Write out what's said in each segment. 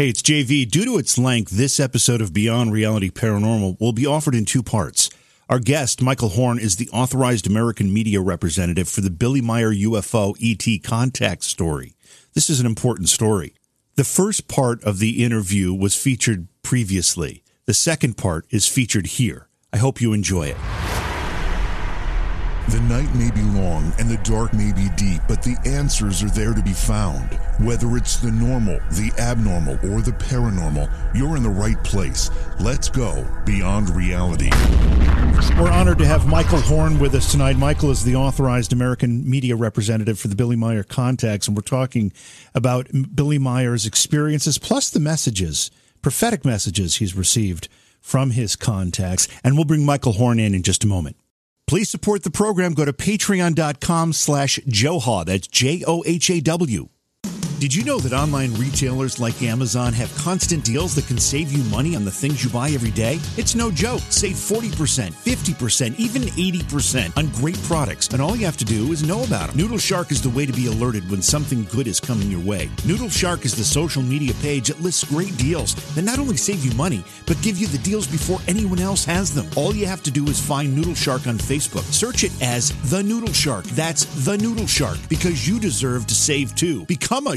Hey, it's JV. Due to its length, this episode of Beyond Reality Paranormal will be offered in two parts. Our guest, Michael Horn, is the authorized American media representative for the Billy Meier UFO ET contact story. This is an important story. The first part of the interview was featured previously. The second part is featured here. I hope you enjoy it. The night may be long and the dark may be deep, but the answers are there to be found. Whether it's the normal, the abnormal, or the paranormal, you're in the right place. Let's go beyond reality. We're honored to have Michael Horn with us tonight. Michael is the authorized American media representative for the Billy Meier Contacts, and we're talking about Billy Meier's experiences plus the messages, prophetic messages he's received from his contacts. And we'll bring Michael Horn in in just a moment. Please support the program. Go to patreon.com slash Johaw. That's J O H A W. Did you know that online retailers like Amazon have constant deals that can save you money on the things you buy every day? It's no joke. Save 40%, 50%, even 80% on great products. And all you have to do is know about them. Noodle Shark is the way to be alerted when something good is coming your way. Noodle Shark is the social media page that lists great deals that not only save you money, but give you the deals before anyone else has them. All you have to do is find Noodle Shark on Facebook. Search it as The Noodle Shark. That's The Noodle Shark because you deserve to save too. Become a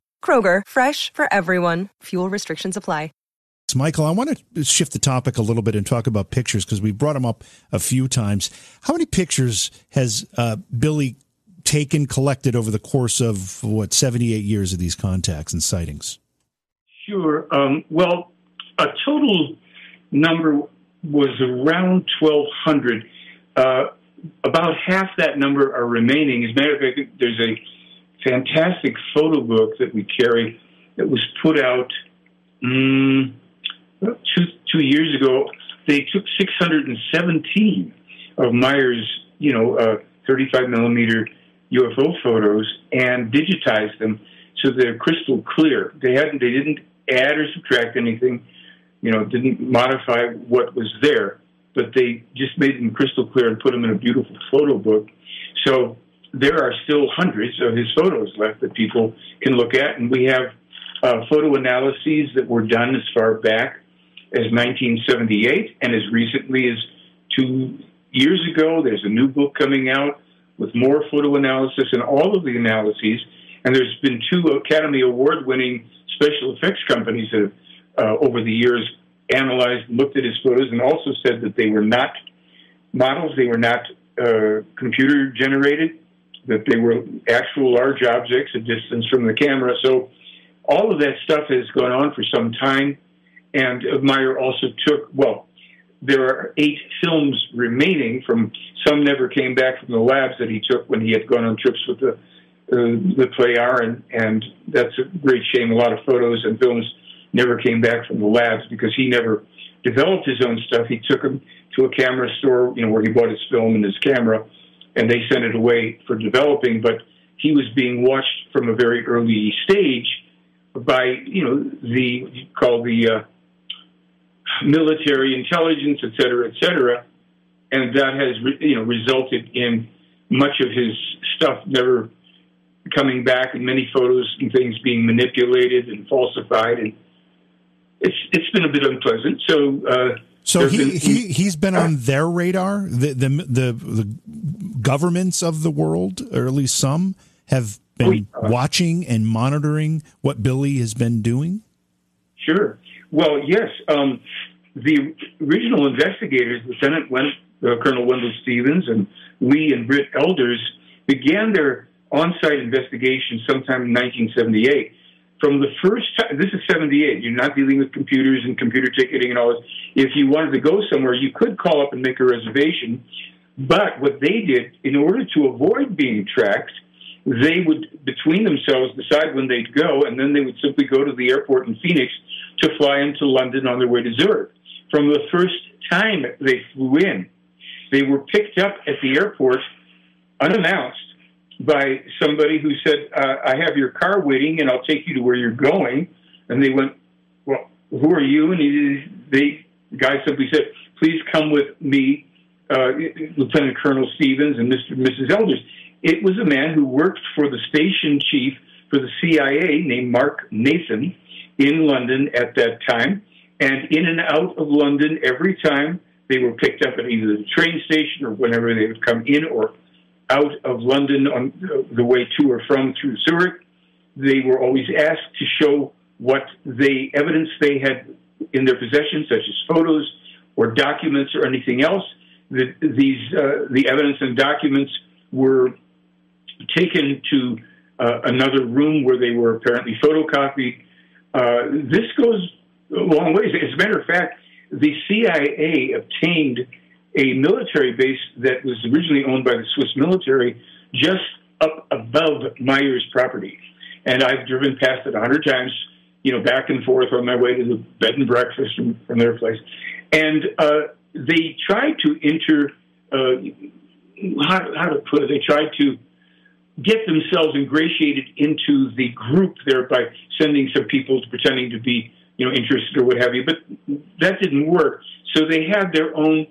Kroger, fresh for everyone. Fuel restrictions apply. Michael, I want to shift the topic a little bit and talk about pictures because we brought them up a few times. How many pictures has uh, Billy taken, collected over the course of what, 78 years of these contacts and sightings? Sure. Um, well, a total number was around 1,200. Uh, about half that number are remaining. As a matter of fact, there's a fantastic photo book that we carry that was put out um, two two years ago. They took 617 of Meier's, you know, uh, 35 millimeter UFO photos and digitized them so they're crystal clear. They hadn't, they didn't add or subtract anything, you know, didn't modify what was there, but they just made them crystal clear and put them in a beautiful photo book. So there are still hundreds of his photos left that people can look at, and we have uh, photo analyses that were done as far back as 1978 and as recently as two years ago. There's a new book coming out with more photo analysis and all of the analyses. And there's been two Academy Award winning special effects companies that have, uh, over the years, analyzed, looked at his photos, and also said that they were not models, they were not uh, computer generated, that they were actual large objects a distance from the camera. So all of that stuff has gone on for some time. And Meier also took, well, there are eight films remaining from some never came back from the labs that he took when he had gone on trips with the uh, the Pleyar, and, and that's a great shame. A lot of photos and films never came back from the labs because he never developed his own stuff. He took them to a camera store, you know, where he bought his film and his camera, and they sent it away for developing. But he was being watched from a very early stage by you know the called the uh, military intelligence, et cetera, et cetera, and that has you know resulted in much of his stuff never coming back, and many photos and things being manipulated and falsified, and it's it's been a bit unpleasant. So. Uh, so he, been, he he's been on their radar. The, the the the governments of the world, or at least some, have been oh, watching and monitoring what Billy has been doing. Sure. Well, yes. Um, the original investigators, Lieutenant Wen- uh, Colonel Wendell Stevens and Lee and Britt Elders, began their on-site investigation sometime in 1978 from the first time, this is 78, you're not dealing with computers and computer ticketing and all this. If you wanted to go somewhere, you could call up and make a reservation. But what they did, in order to avoid being tracked, they would, between themselves, decide when they'd go, and then they would simply go to the airport in Phoenix to fly into London on their way to Zurich. From the first time they flew in, they were picked up at the airport unannounced by somebody who said, uh, I have your car waiting and I'll take you to where you're going. And they went, Well, who are you? And he, the guy simply said, Please come with me, uh, Lieutenant Colonel Stevens and Mr. and Mrs. Elders. It was a man who worked for the station chief for the CIA named Mark Nathan in London at that time. And in and out of London every time they were picked up at either the train station or whenever they would come in or out of London on the way to or from through Zurich. They were always asked to show what they evidence they had in their possession, such as photos or documents or anything else. The, these uh, the evidence and documents were taken to uh, another room where they were apparently photocopied. Uh, this goes a long ways. As a matter of fact, the CIA obtained a military base that was originally owned by the Swiss military just up above Meier's property. And I've driven past it a hundred times, you know, back and forth on my way to the bed and breakfast from, from their place. And uh, they tried to enter, uh, how, how to put it, they tried to get themselves ingratiated into the group there by sending some people pretending to be, you know, interested or what have you. But that didn't work. So they had their own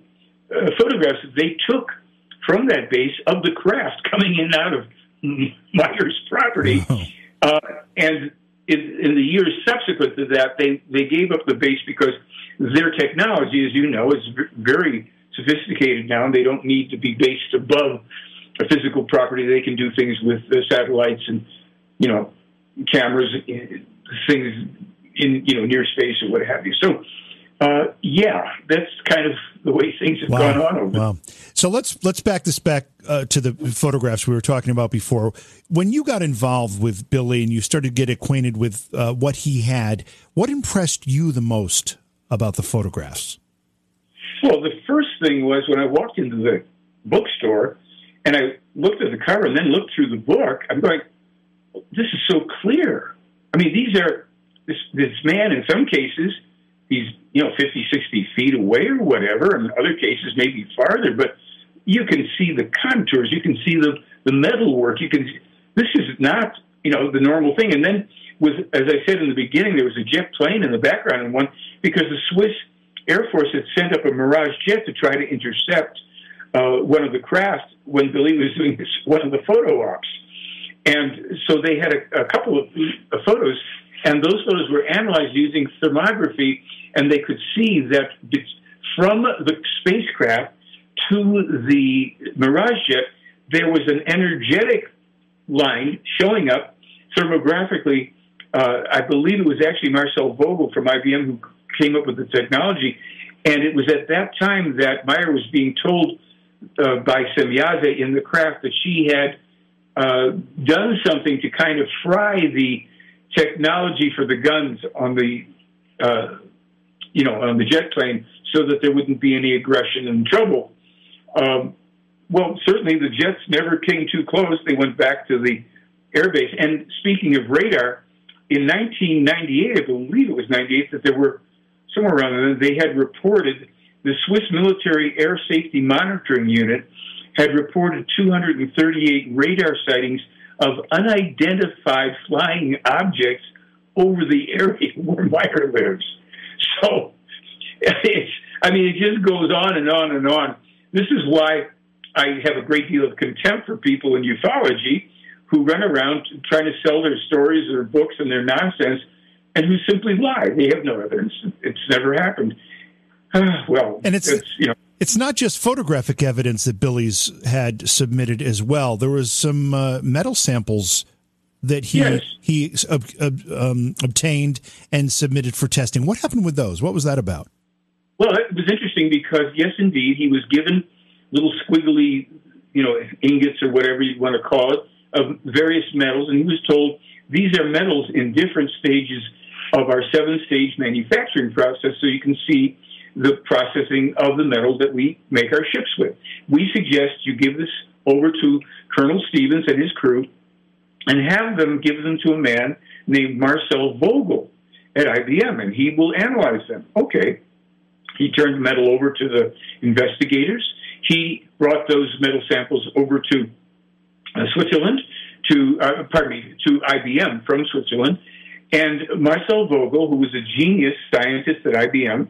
uh, photographs that they took from that base of the craft coming in and out of Meier's property. Uh, and in, in, the years subsequent to that, they, they gave up the base because their technology, as you know, is very sophisticated now, and they don't need to be based above a physical property. They can do things with uh, satellites and, you know, cameras, uh, things in, you know, near space or what have you. So, uh, yeah, that's kind of the way things have wow. gone on over. Wow. So let's let's back this back uh, to the photographs we were talking about before. When you got involved with Billy and you started to get acquainted with uh, what he had, what impressed you the most about the photographs? Well, the first thing was when I walked into the bookstore and I looked at the cover and then looked through the book. I'm going, this is so clear. I mean, these are this this man in some cases he's you know 50 60 feet away or whatever in other cases maybe farther but you can see the contours you can see the the metal work you can this is not you know the normal thing and then with as i said in the beginning there was a jet plane in the background and one because the swiss air force had sent up a mirage jet to try to intercept uh, one of the craft when billy was doing this, one of the photo ops. And so they had a, a couple of uh, photos and those photos were analyzed using thermography and they could see that from the spacecraft to the Mirage jet, there was an energetic line showing up thermographically. Uh, I believe it was actually Marcel Vogel from IBM who came up with the technology. And it was at that time that Meier was being told uh, by Semjase in the craft that she had uh, done something to kind of fry the technology for the guns on the uh, you know, on the jet plane so that there wouldn't be any aggression and trouble. Um, well, certainly the jets never came too close. They went back to the airbase. And speaking of radar, in 1998, I believe it was 98, that there were somewhere around there, they had reported the Swiss military air safety monitoring unit had reported 238 radar sightings of unidentified flying objects over the area where Meier lives. So it's, I mean, it just goes on and on and on. This is why I have a great deal of contempt for people in ufology who run around trying to sell their stories or books and their nonsense and who simply lie. They have no evidence. It's never happened. well, and it's, it's you know. It's not just photographic evidence that Billy's had submitted as well. There was some uh, metal samples that he yes. he um, obtained and submitted for testing. What happened with those? What was that about? Well, it was interesting because yes, indeed, he was given little squiggly, you know, ingots or whatever you want to call it of various metals, and he was told these are metals in different stages of our seven-stage manufacturing process, so you can see the processing of the metal that we make our ships with. We suggest you give this over to Colonel Stevens and his crew and have them give them to a man named Marcel Vogel at IBM, and he will analyze them. Okay. He turned the metal over to the investigators. He brought those metal samples over to uh, Switzerland, to uh, pardon me, to IBM from Switzerland, and Marcel Vogel, who was a genius scientist at IBM,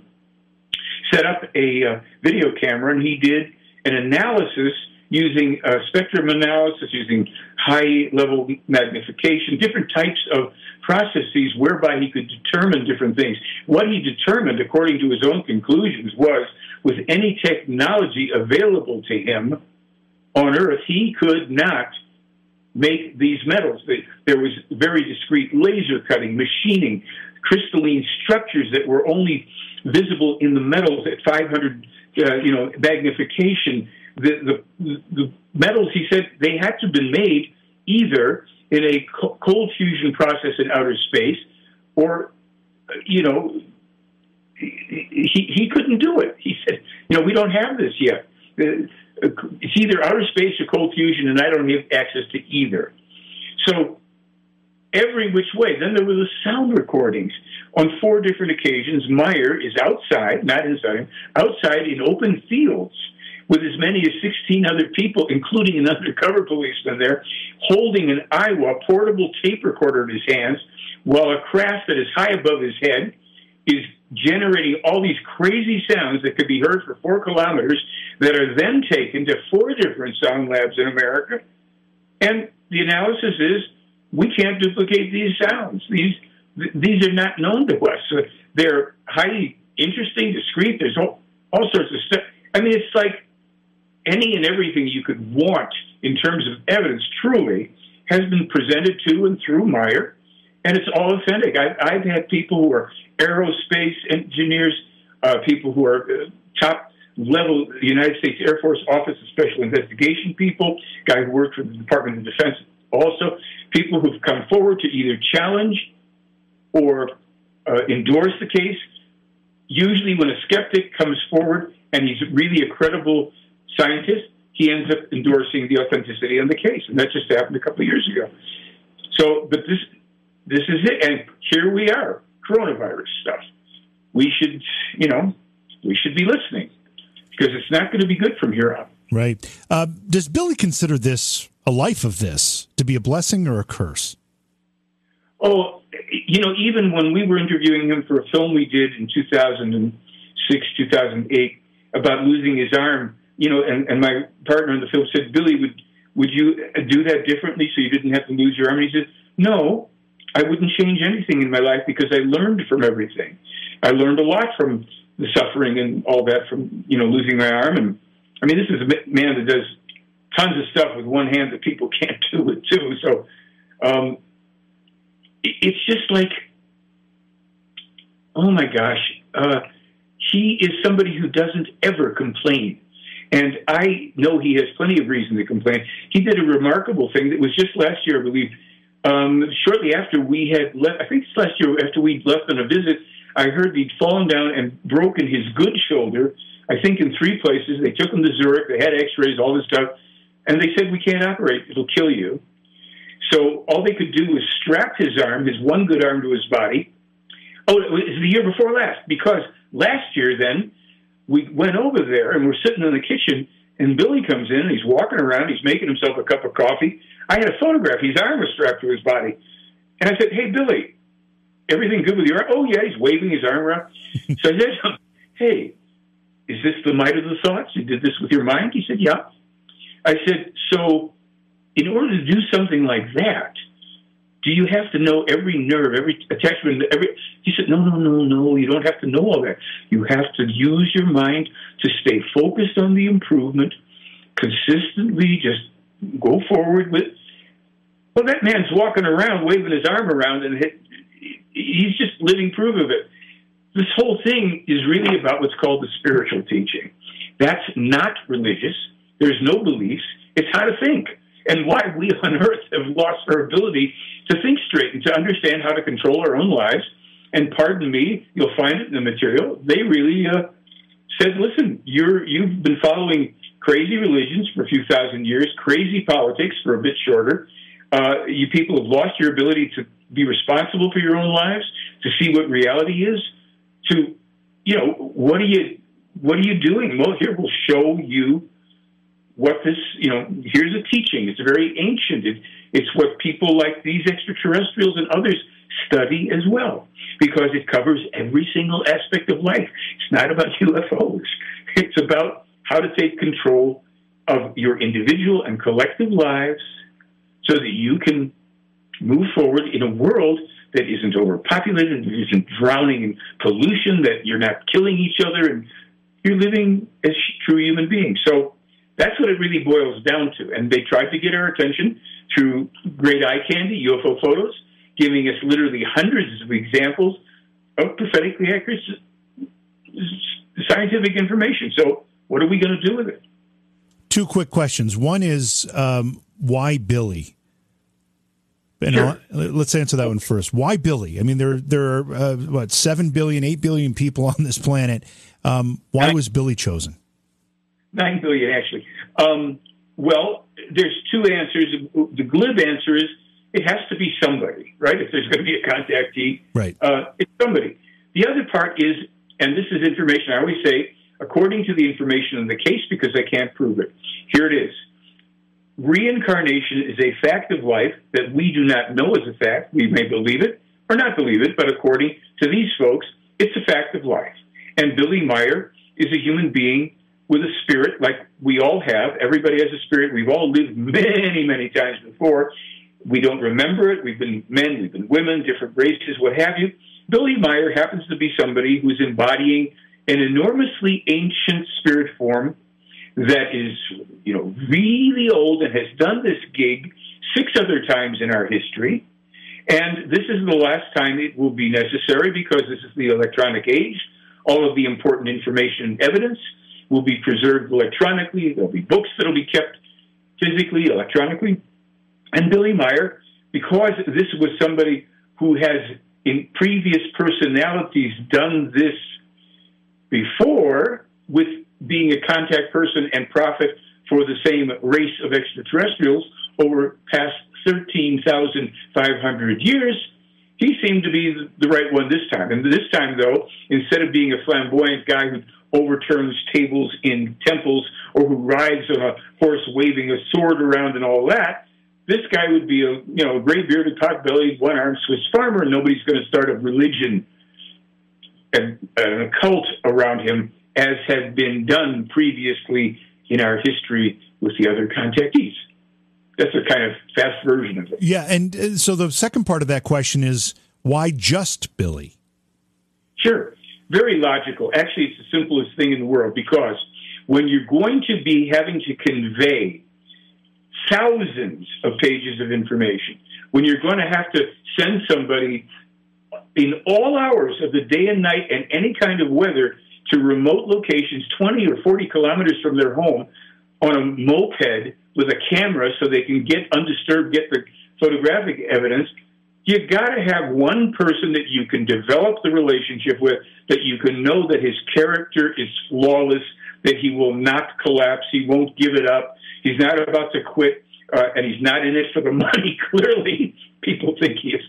set up a uh, video camera and he did an analysis using uh, spectrum analysis, using high level magnification, different types of processes whereby he could determine different things. What he determined, according to his own conclusions, was with any technology available to him on Earth, he could not make these metals. There was very discrete laser cutting, machining, crystalline structures that were only visible in the metals at 500, uh, you know, magnification. The, the, the metals, he said, they had to be made either in a cold fusion process in outer space, or, uh, you know, he, he couldn't do it. He said, you know, we don't have this yet. Uh, it's either outer space or cold fusion, and I don't have access to either. So every which way. Then there were the sound recordings. On four different occasions, Meier is outside, not inside outside in open fields with as many as 16 other people, including an undercover policeman there, holding an Iowa portable tape recorder in his hands, while a craft that is high above his head is generating all these crazy sounds that could be heard for four kilometers that are then taken to four different sound labs in America. And the analysis is we can't duplicate these sounds. These these are not known to us. They're highly interesting, discreet. There's all, all sorts of stuff. I mean, it's like any and everything you could want in terms of evidence. Truly, has been presented to and through Meier, and it's all authentic. I've, I've had people who are aerospace engineers, uh, people who are uh, top level United States Air Force Office of Special Investigation people, guy who worked for the Department of Defense also, people who've come forward to either challenge or uh, endorse the case. Usually, when a skeptic comes forward and he's really a credible scientist, he ends up endorsing the authenticity of the case, and that just happened a couple of years ago. So, but this this is it, and here we are, coronavirus stuff. We should, you know, we should be listening because it's not going to be good from here on. Right. Uh, does Billy consider this a life of this to be a blessing or a curse? Oh, you know, even when we were interviewing him for a film we did in 2006, 2008 about losing his arm, you know, and, and my partner in the film said, Billy, would, would you do that differently so you didn't have to lose your arm? And he said, no, I wouldn't change anything in my life because I learned from everything. I learned a lot from the suffering and all that from, you know, losing my arm. And I mean, this is a man that does tons of stuff with one hand that people can't do with two. So um, it's just like, oh my gosh, uh, he is somebody who doesn't ever complain. And I know he has plenty of reason to complain. He did a remarkable thing that was just last year, I believe. Um, shortly after we had left, I think it's last year after we left on a visit, I heard he'd fallen down and broken his good shoulder. I think in three places. They took him to Zurich. They had X-rays, all this stuff. And they said, we can't operate. It'll kill you. So all they could do was strap his arm, his one good arm to his body. Oh, it was the year before last, because last year then we went over there and we're sitting in the kitchen and Billy comes in and he's walking around, he's making himself a cup of coffee. I had a photograph, his arm was strapped to his body. And I said, Hey Billy, everything good with your arm? Oh yeah, he's waving his arm around. so I said, Hey, is this the might of the thoughts? You did this with your mind? He said, Yeah. I said, so in order to do something like that, do you have to know every nerve, every attachment, every? He said, no, no, no, no. You don't have to know all that. You have to use your mind to stay focused on the improvement, consistently. Just go forward with. Well, that man's walking around waving his arm around, and he's just living proof of it. This whole thing is really about what's called the spiritual teaching. That's not religious. There's no beliefs. It's how to think and why we on earth have lost our ability to think straight and to understand how to control our own lives. And pardon me, you'll find it in the material. They really uh, said, "Listen, you're you've been following crazy religions for a few thousand years, crazy politics for a bit shorter. Uh, you people have lost your ability to be responsible for your own lives, to see what reality is. To, you know, what are you, what are you doing? Well, here we'll show you what this, you know, here's a teaching. It's very ancient. It, it's what people like these extraterrestrials and others study as well, because it covers every single aspect of life. It's not about UFOs. It's about how to take control of your individual and collective lives so that you can move forward in a world that isn't overpopulated, isn't drowning in pollution, that you're not killing each other, and you're living as true human beings. So that's what it really boils down to. And they tried to get our attention through great eye candy, UFO photos, giving us literally hundreds of examples of prophetically accurate scientific information. So, what are we going to do with it? Two quick questions. One is um, why Billy? And sure. let's answer that one first. Why Billy? I mean, there there are uh, what seven billion, eight billion people on this planet. Um, why was Billy chosen? Nine billion, actually. Um, well, there's two answers. The glib answer is it has to be somebody, right? If there's going to be a contactee, right? Uh, it's somebody. The other part is, and this is information I always say, according to the information in the case, because I can't prove it. Here it is. Reincarnation is a fact of life that we do not know as a fact. We may believe it or not believe it, but according to these folks, it's a fact of life. And Billy Meier is a human being with a spirit like we all have. Everybody has a spirit. We've all lived many, many times before. We don't remember it. We've been men, we've been women, different races, what have you. Billy Meier happens to be somebody who's embodying an enormously ancient spirit form that is, you know, really old and has done this gig six other times in our history. And this is the last time it will be necessary because this is the electronic age. All of the important information and evidence will be preserved electronically. There'll be books that'll be kept physically, electronically. And Billy Meier, because this was somebody who has in previous personalities done this before with being a contact person and prophet for the same race of extraterrestrials over past 13,500 years, he seemed to be the right one this time. And this time, though, instead of being a flamboyant guy who overturns tables in temples or who rides on a horse waving a sword around and all that. This guy would be a you know gray bearded, pot bellied, one armed Swiss farmer, and nobody's going to start a religion and an cult around him, as had been done previously in our history with the other contactees. That's a kind of fast version of it. Yeah, and uh, so the second part of that question is why just Billy? Sure. Very logical. Actually, it's the simplest thing in the world because when you're going to be having to convey thousands of pages of information, when you're going to have to send somebody in all hours of the day and night and any kind of weather to remote locations 20 or 40 kilometers from their home on a moped with a camera so they can get undisturbed, get the photographic evidence, you got to have one person that you can develop the relationship with, that you can know that his character is flawless, that he will not collapse, he won't give it up, he's not about to quit, uh, and he's not in it for the money. Clearly, people think he is.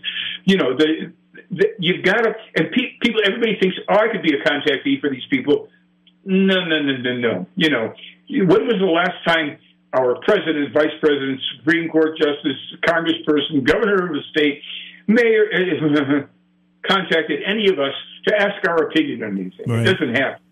You know, the, the you've got to, and pe- people, everybody thinks, oh, I could be a contactee for these people. No, no, no, no, no. You know, when was the last time our president, vice president, Supreme Court justice, congressperson, governor of the state, mayor contacted any of us to ask our opinion on these things. Right. It doesn't happen.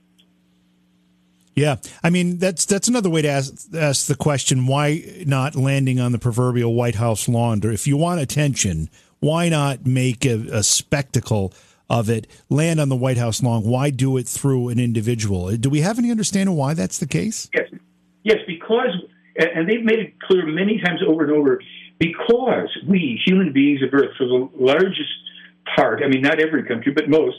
Yeah, I mean that's that's another way to ask ask the question: Why not landing on the proverbial White House lawn? Or if you want attention, why not make a, a spectacle of it? Land on the White House lawn. Why do it through an individual? Do we have any understanding why that's the case? Yes, yes, because and they've made it clear many times over and over because we, human beings of Earth, for the largest part, I mean, not every country, but most,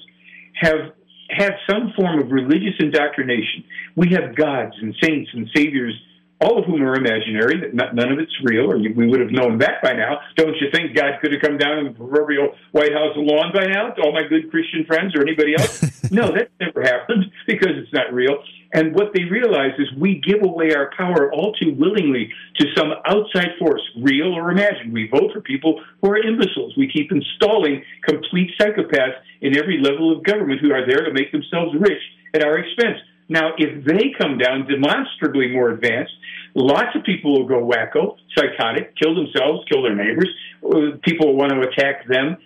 have had some form of religious indoctrination. We have gods and saints and saviors, all of whom are imaginary, that none of it's real, or we would have known that by now. Don't you think God could have come down in the proverbial White House lawn by now, to all my good Christian friends or anybody else? no, that never happened because it's not real. And what they realize is we give away our power all too willingly to some outside force, real or imagined. We vote for people who are imbeciles. We keep installing complete psychopaths in every level of government who are there to make themselves rich at our expense. Now, if they come down demonstrably more advanced, lots of people will go wacko, psychotic, kill themselves, kill their neighbors. Uh, people will want to attack them.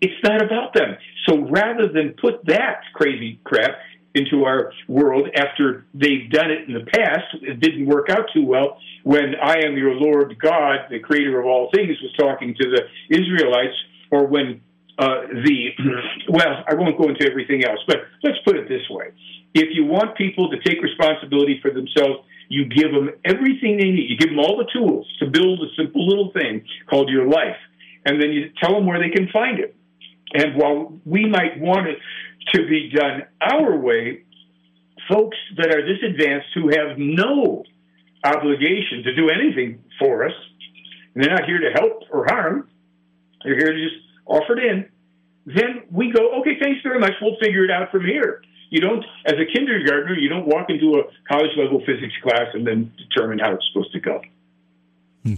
It's not about them. So rather than put that crazy crap into our world after they've done it in the past, it didn't work out too well. When I am your Lord God, the creator of all things, was talking to the Israelites, or when uh, the, well, I won't go into everything else, but let's put it this way if you want people to take responsibility for themselves, you give them everything they need. You give them all the tools to build a simple little thing called your life. And then you tell them where they can find it. And while we might want it to be done our way, folks that are this advanced who have no obligation to do anything for us, and they're not here to help or harm, they're here to just offer it in, then we go, okay, thanks very much. We'll figure it out from here. You don't, as a kindergartner, you don't walk into a college level physics class and then determine how it's supposed to go. Hmm.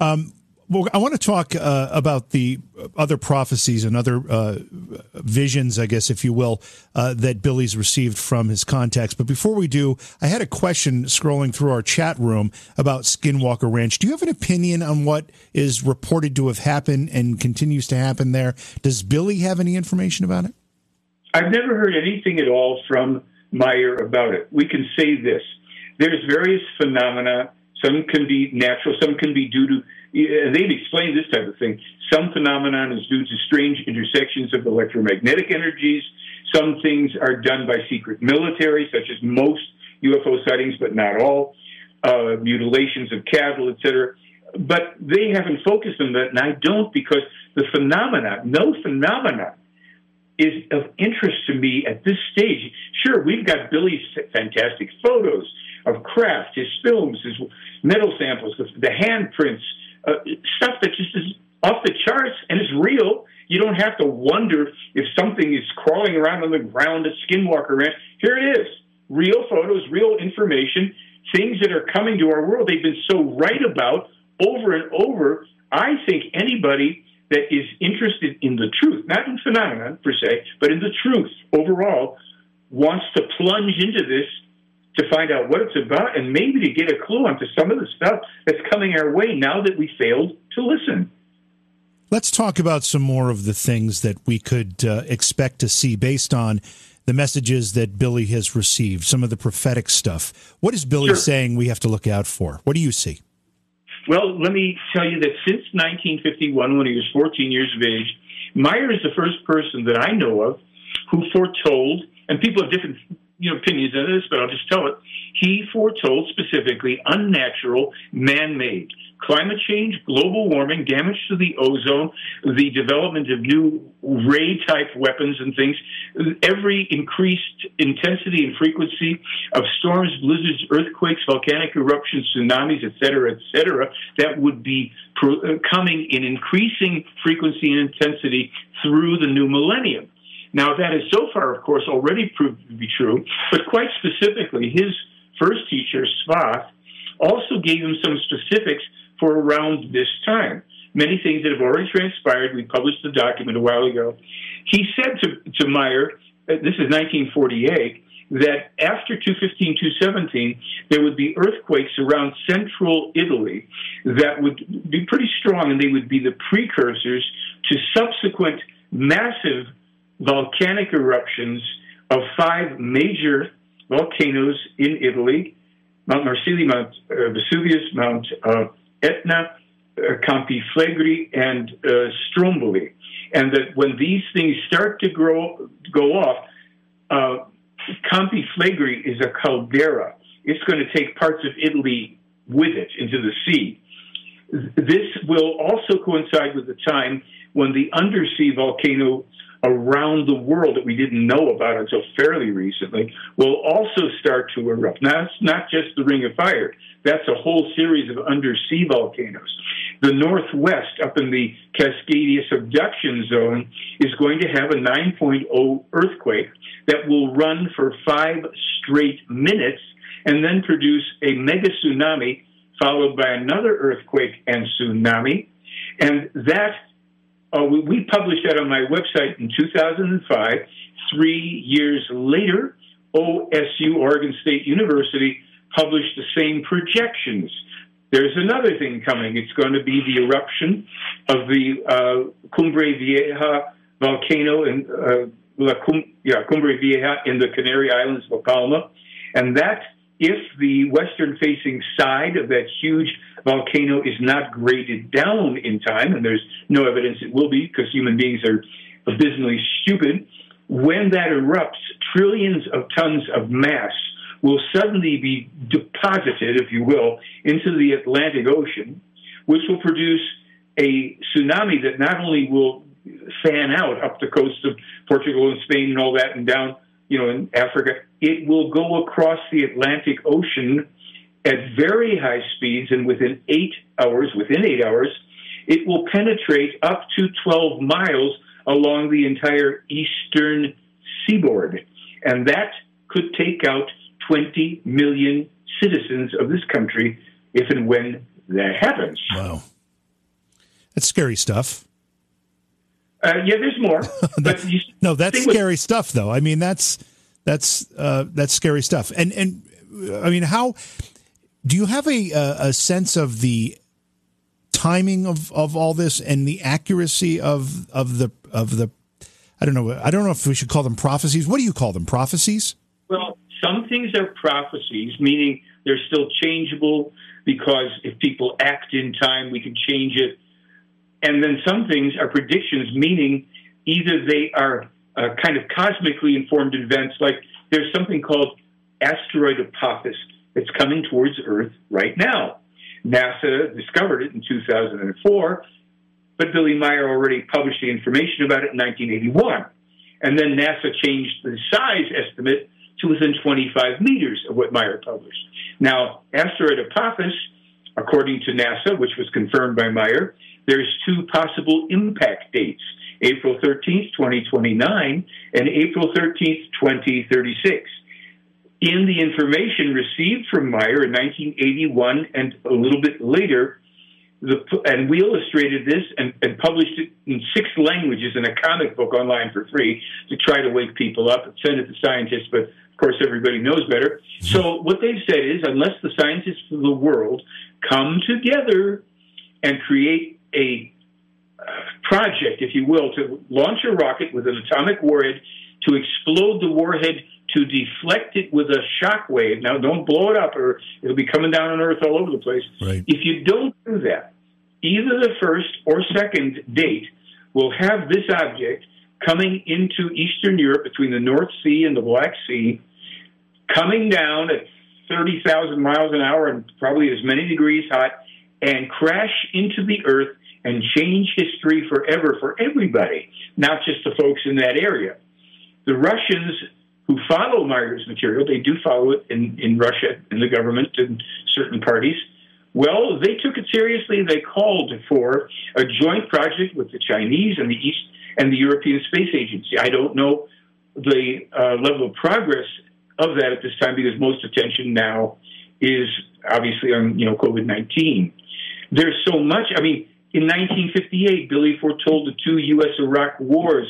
Um, well, I want to talk uh, about the other prophecies and other uh, visions, I guess, if you will, uh, that Billy's received from his contacts. But before we do, I had a question scrolling through our chat room about Skinwalker Ranch. Do you have an opinion on what is reported to have happened and continues to happen there? Does Billy have any information about it? I've never heard anything at all from Meier about it. We can say this. There's various phenomena. Some can be natural, some can be due to, and they've explained this type of thing. Some phenomenon is due to strange intersections of electromagnetic energies. Some things are done by secret military, such as most UFO sightings, but not all. Uh, mutilations of cattle, etc. But they haven't focused on that, and I don't because the phenomena, no phenomena is of interest to me at this stage. Sure, we've got Billy's fantastic photos of craft, his films, his metal samples, the, the handprints, uh, stuff that just is off the charts and it's real. You don't have to wonder if something is crawling around on the ground at Skinwalker Ranch. Here it is real photos, real information, things that are coming to our world. They've been so right about over and over. I think anybody that is interested in the truth, not in phenomena per se, but in the truth overall, wants to plunge into this to find out what it's about and maybe to get a clue onto some of the stuff that's coming our way now that we failed to listen. Let's talk about some more of the things that we could uh, expect to see based on the messages that Billy has received, some of the prophetic stuff. What is Billy sure. saying we have to look out for? What do you see? Well, let me tell you that since 1951, when he was 14 years of age, Meier is the first person that I know of who foretold, and people have different you know, opinions on this, but I'll just tell it. He foretold specifically unnatural, man-made climate change, global warming, damage to the ozone, the development of new ray type weapons and things, every increased intensity and frequency of storms, blizzards, earthquakes, volcanic eruptions, tsunamis, etc., etc., that would be coming in increasing frequency and intensity through the new millennium. Now, that has so far, of course, already proved to be true, but quite specifically, his first teacher, Sfath, also gave him some specifics for around this time. Many things that have already transpired. We published the document a while ago. He said to, to Meier, uh, this is 1948, that after 215, 217, there would be earthquakes around central Italy that would be pretty strong, and they would be the precursors to subsequent massive volcanic eruptions of five major volcanoes in Italy Mount Marsili, Mount uh, Vesuvius, Mount uh, Etna, uh, Campi Flegrei, and uh, Stromboli. And that when these things start to grow, go off, uh, Campi Flegrei is a caldera. It's going to take parts of Italy with it into the sea. This will also coincide with the time when the undersea volcano around the world that we didn't know about until fairly recently will also start to erupt. Now, it's not just the Ring of Fire. That's a whole series of undersea volcanoes. The Northwest, up in the Cascadia subduction zone, is going to have a 9.0 earthquake that will run for five straight minutes and then produce a mega tsunami followed by another earthquake and tsunami. And that uh, we, we, published that on my website in 2005. Three years later, OSU, Oregon State University, published the same projections. There's another thing coming. It's going to be the eruption of the uh, Cumbre Vieja volcano in uh, La Cum- yeah, Cumbre Vieja in the Canary Islands, La Palma, and that if the western facing side of that huge volcano is not graded down in time, and there's no evidence it will be because human beings are abysmally stupid, when that erupts, trillions of tons of mass will suddenly be deposited, if you will, into the Atlantic Ocean, which will produce a tsunami that not only will fan out up the coast of Portugal and Spain and all that and down, you know, in Africa, it will go across the Atlantic Ocean at very high speeds, and within eight hours, within eight hours, it will penetrate up to 12 miles along the entire eastern seaboard. And that could take out 20 million citizens of this country if and when that happens. Wow. That's scary stuff. Uh, yeah, there's more. that, you, no, that's scary with, stuff, though. I mean, that's that's uh, that's scary stuff. And and I mean, how do you have a a sense of the timing of, of all this and the accuracy of of the of the I don't know I don't know if we should call them prophecies. What do you call them? Prophecies? Well, some things are prophecies, meaning they're still changeable because if people act in time, we can change it. And then some things are predictions, meaning either they are uh, kind of cosmically informed events, like there's something called asteroid Apophis that's coming towards Earth right now. NASA discovered it in 2004, but Billy Meier already published the information about it in 1981. And then NASA changed the size estimate to within 25 meters of what Meier published. Now, asteroid Apophis, according to NASA, which was confirmed by Meier, there's two possible impact dates April 13th, 2029, and April 13th, 2036. In the information received from Meier in 1981 and a little bit later, the, and we illustrated this and, and, published it in six languages in a comic book online for free to try to wake people up and send it to scientists, but of course everybody knows better. So what they've said is unless the scientists of the world come together and create a project, if you will, to launch a rocket with an atomic warhead, to explode the warhead, to deflect it with a shock wave. Now, don't blow it up, or it'll be coming down on Earth all over the place. Right. If you don't do that, either the first or second date will have this object coming into Eastern Europe between the North Sea and the Black Sea, coming down at 30,000 miles an hour and probably as many degrees hot, and crash into the Earth and change history forever for everybody, not just the folks in that area. The Russians who follow Meier's material, they do follow it in, in Russia, in the government, and certain parties. Well, they took it seriously. They called for a joint project with the Chinese and the East and the European Space Agency. I don't know the uh, level of progress of that at this time because most attention now is obviously on you know COVID nineteen. There's so much. I mean, in 1958, Billy foretold the two U.S. Iraq wars,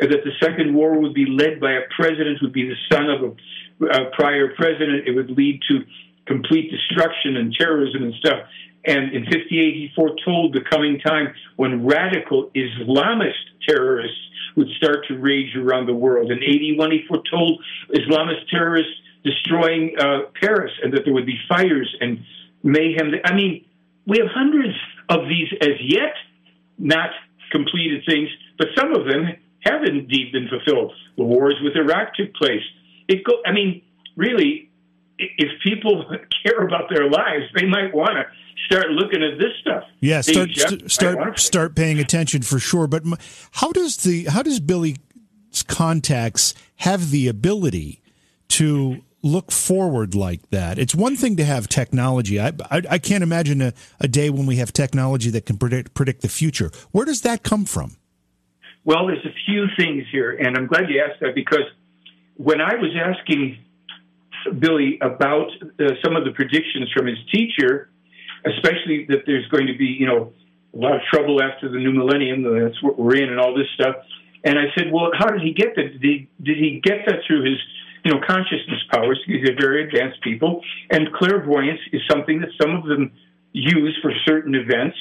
and that the second war would be led by a president who would be the son of a, a prior president. It would lead to complete destruction and terrorism and stuff. And in 58, he foretold the coming time when radical Islamist terrorists would start to rage around the world. In 81, he foretold Islamist terrorists destroying uh, Paris and that there would be fires and mayhem. I mean, we have hundreds of these as yet not completed things, but some of them have indeed been fulfilled. The wars with Iraq took place. It go, I mean, really, if people care about their lives, they might want to start looking at this stuff. Yeah, start start start paying attention for sure. But how does the how does Billy contacts have the ability to look forward like that. It's one thing to have technology. I, I, I can't imagine a, a, day when we have technology that can predict, predict the future. Where does that come from? Well, there's a few things here, and I'm glad you asked that because when I was asking Billy about uh, some of the predictions from his teacher, especially that there's going to be, you know, a lot of trouble after the new millennium, that's what we're in, and all this stuff. And I said, well, how did he get that? Did he, did he get that through his you know, consciousness powers. These are very advanced people. And clairvoyance is something that some of them use for certain events.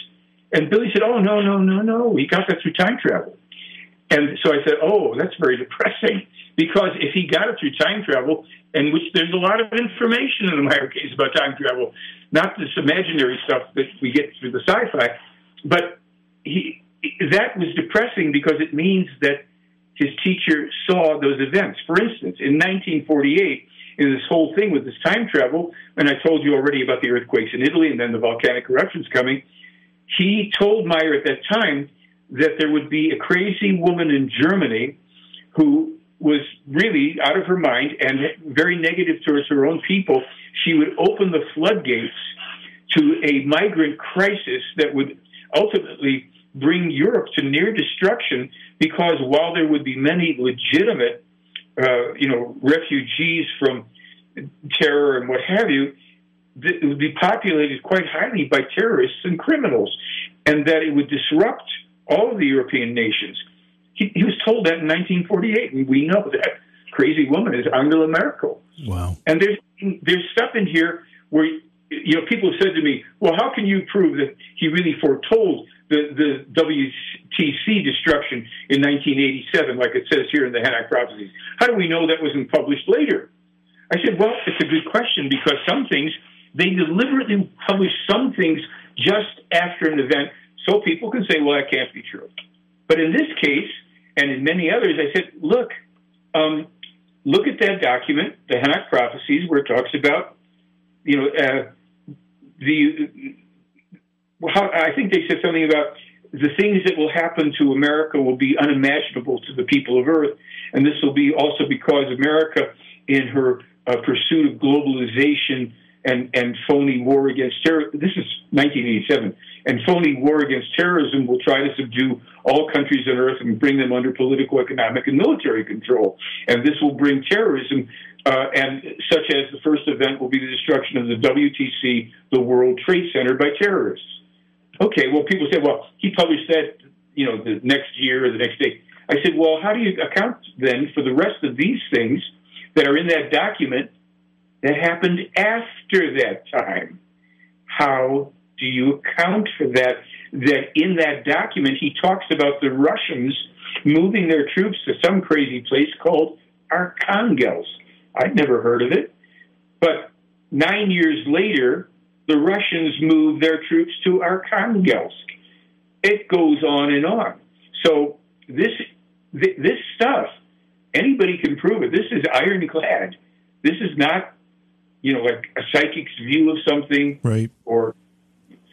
And Billy said, Oh, no, no, no, no. He got that through time travel. And so I said, Oh, that's very depressing. Because if he got it through time travel, and which there's a lot of information in the Meier case about time travel, not this imaginary stuff that we get through the sci fi, but he, that was depressing because it means that his teacher saw those events. For instance, in 1948, in this whole thing with this time travel, and I told you already about the earthquakes in Italy and then the volcanic eruptions coming, he told Meier at that time that there would be a crazy woman in Germany who was really out of her mind and very negative towards her own people. She would open the floodgates to a migrant crisis that would ultimately bring Europe to near destruction because while there would be many legitimate, uh, you know, refugees from terror and what have you, it would be populated quite highly by terrorists and criminals, and that it would disrupt all of the European nations. He, he was told that in 1948, and we know that crazy woman is Angela Merkel. Wow. And there's there's stuff in here where you know people have said to me, "Well, how can you prove that he really foretold the, the WTC destruction in 1987, like it says here in the Henoch Prophecies? How do we know that wasn't published later? I said, well, it's a good question because some things, they deliberately publish some things just after an event so people can say, well, that can't be true. But in this case, and in many others, I said, look, um, look at that document, the Henoch Prophecies, where it talks about, you know, uh, the how, I think they said something about the things that will happen to America will be unimaginable to the people of Earth, and this will be also because America, in her uh, pursuit of globalization and and phony war against terror. This is 1987, and phony war against terrorism will try to subdue all countries on Earth and bring them under political, economic, and military control. And this will bring terrorism. Uh, and such as the first event will be the destruction of the WTC, the World Trade Center, by terrorists. Okay, well, people say, well, he published that, you know, the next year or the next day. I said, well, how do you account then for the rest of these things that are in that document that happened after that time? How do you account for that? That in that document, he talks about the Russians moving their troops to some crazy place called Arkhangelsk. I'd never heard of it. But nine years later, the Russians moved their troops to Arkhangelsk. It goes on and on. So this this stuff, anybody can prove it. This is ironclad. This is not, you know, like a psychic's view of something, right? Or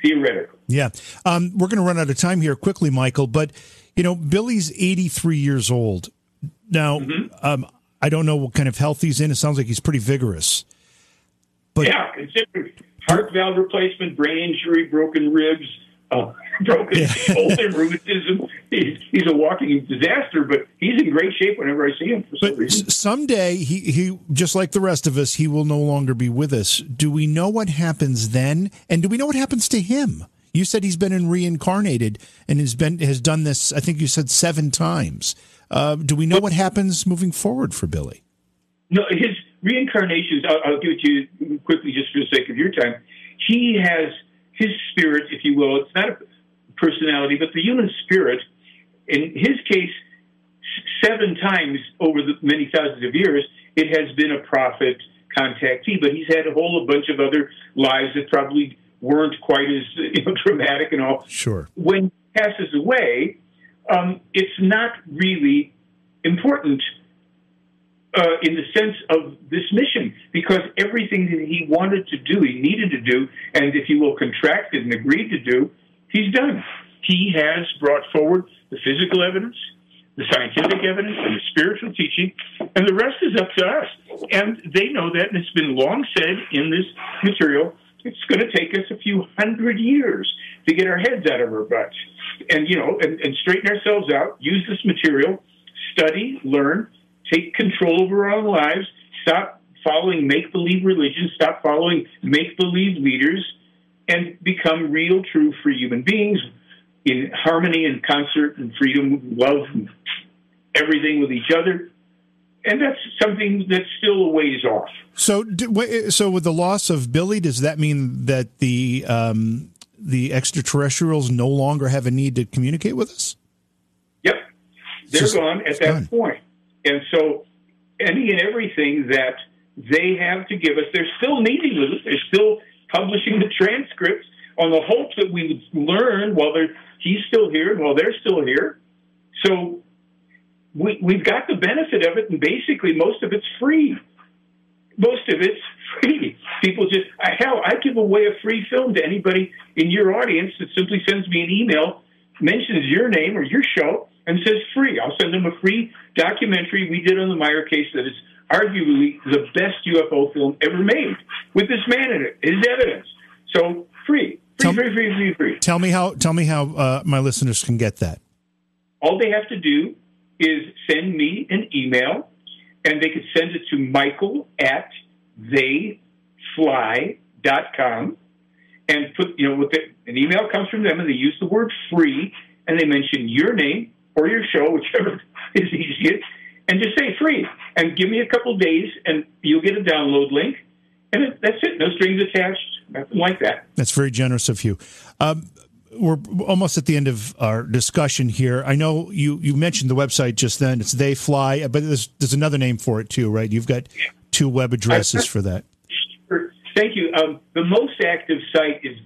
theoretical. Yeah, um, we're going to run out of time here quickly, Michael. But you know, Billy's eighty three years old now. Mm-hmm. Um, I don't know what kind of health he's in. It sounds like he's pretty vigorous. But yeah, considering heart valve replacement, brain injury, broken ribs, uh, broken shoulder, rheumatism. He's, he's a walking disaster, but he's in great shape whenever I see him. For some but reason. someday he, he, just like the rest of us, he will no longer be with us. Do we know what happens then? And do we know what happens to him? You said he's been in reincarnated and has been has done this. I think you said seven times. Uh, do we know what happens moving forward for Billy? No, his reincarnations, I'll, I'll give it to you quickly just for the sake of your time. He has his spirit, if you will. It's not a personality, but the human spirit. In his case, seven times over the many thousands of years, it has been a prophet contactee, but he's had a whole bunch of other lives that probably weren't quite as you know, dramatic and all. Sure. When he passes away, um, it's not really important uh, in the sense of this mission because everything that he wanted to do, he needed to do, and if you will, contracted and agreed to do, he's done. He has brought forward the physical evidence, the scientific evidence and the spiritual teaching, and the rest is up to us. And they know that, and it's been long said in this material. It's going to take us a few hundred years to get our heads out of our butts, and you know, and, and straighten ourselves out. Use this material, study, learn, take control over our own lives. Stop following make believe religion. Stop following make believe leaders, and become real, true, free human beings in harmony and concert and freedom, love, and everything with each other. And that's something that's still a ways off. So, so with the loss of Billy, does that mean that the um, the extraterrestrials no longer have a need to communicate with us? Yep, they're Just, gone at that gone. point. And so, any and everything that they have to give us, they're still meeting with us. They're still publishing the transcripts on the hope that we would learn while they're he's still here and while they're still here. So we, we've got the benefit of it, and basically most of it's free. Most of it's free. People just hell, I give away a free film to anybody in your audience that simply sends me an email, mentions your name or your show, and says free. I'll send them a free documentary we did on the Meier case that is arguably the best UFO film ever made with this man in it, his evidence. So free. Free, free, free, free, free. Tell me how. Tell me how uh, my listeners can get that. All they have to do is send me an email, and they could send it to Michael at theyfly.com and put you know with the, an email comes from them, and they use the word free, and they mention your name or your show, whichever is easiest, and just say free, and give me a couple days, and you'll get a download link and it, that's it. No strings attached. Nothing like that. That's very generous of you. Um, we're almost at the end of our discussion here. I know you, you mentioned the website just then. It's They Fly, but there's, there's another name for it too, right? You've got two web addresses for that. Thank you. Um, the most active site is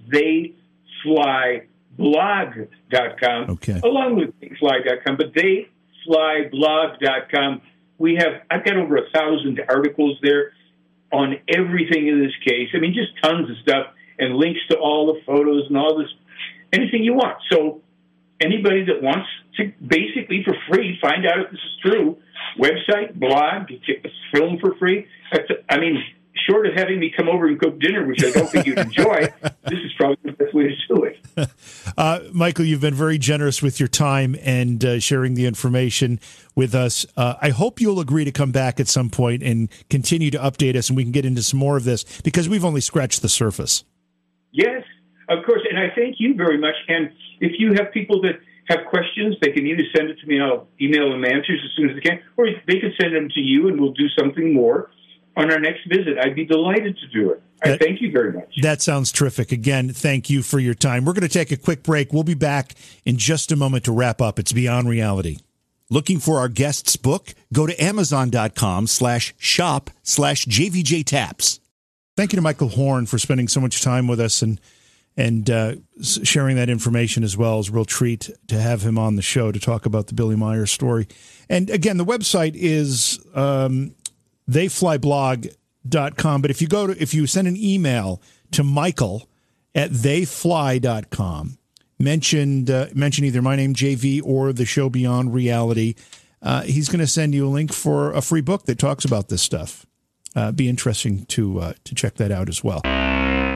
theyflyblog.com, okay. along with theyfly.com, but theyflyblog.com. We have, I've got over a thousand articles there on everything in this case. I mean, just tons of stuff and links to all the photos and all this, anything you want. So anybody that wants to basically for free find out if this is true, website, blog, film for free. I mean, short of having me come over and cook dinner, which I don't think you'd enjoy, this is probably the best way to do it. Uh, Michael, you've been very generous with your time and uh, sharing the information with us. Uh, I hope you'll agree to come back at some point and continue to update us, and we can get into some more of this because we've only scratched the surface. Yes, of course, and I thank you very much. And if you have people that have questions, they can either send it to me and I'll email them answers as soon as they can, or they can send them to you and we'll do something more on our next visit. I'd be delighted to do it. That, I thank you very much. That sounds terrific. Again, thank you for your time. We're going to take a quick break. We'll be back in just a moment to wrap up. It's Beyond Reality. Looking for our guest's book? Go to amazon.com slash shop slash JVJ Taps. Thank you to Michael Horn for spending so much time with us and and uh, sharing that information as well. It's a real treat to have him on the show to talk about the Billy Meier story. And again, the website is um, theyflyblog.com. But if you go to, if you send an email to Michael at theyfly.com, mentioned, uh, mention either my name, JV, or the show Beyond Reality, uh, he's going to send you a link for a free book that talks about this stuff. Uh, be interesting to uh, to check that out as well.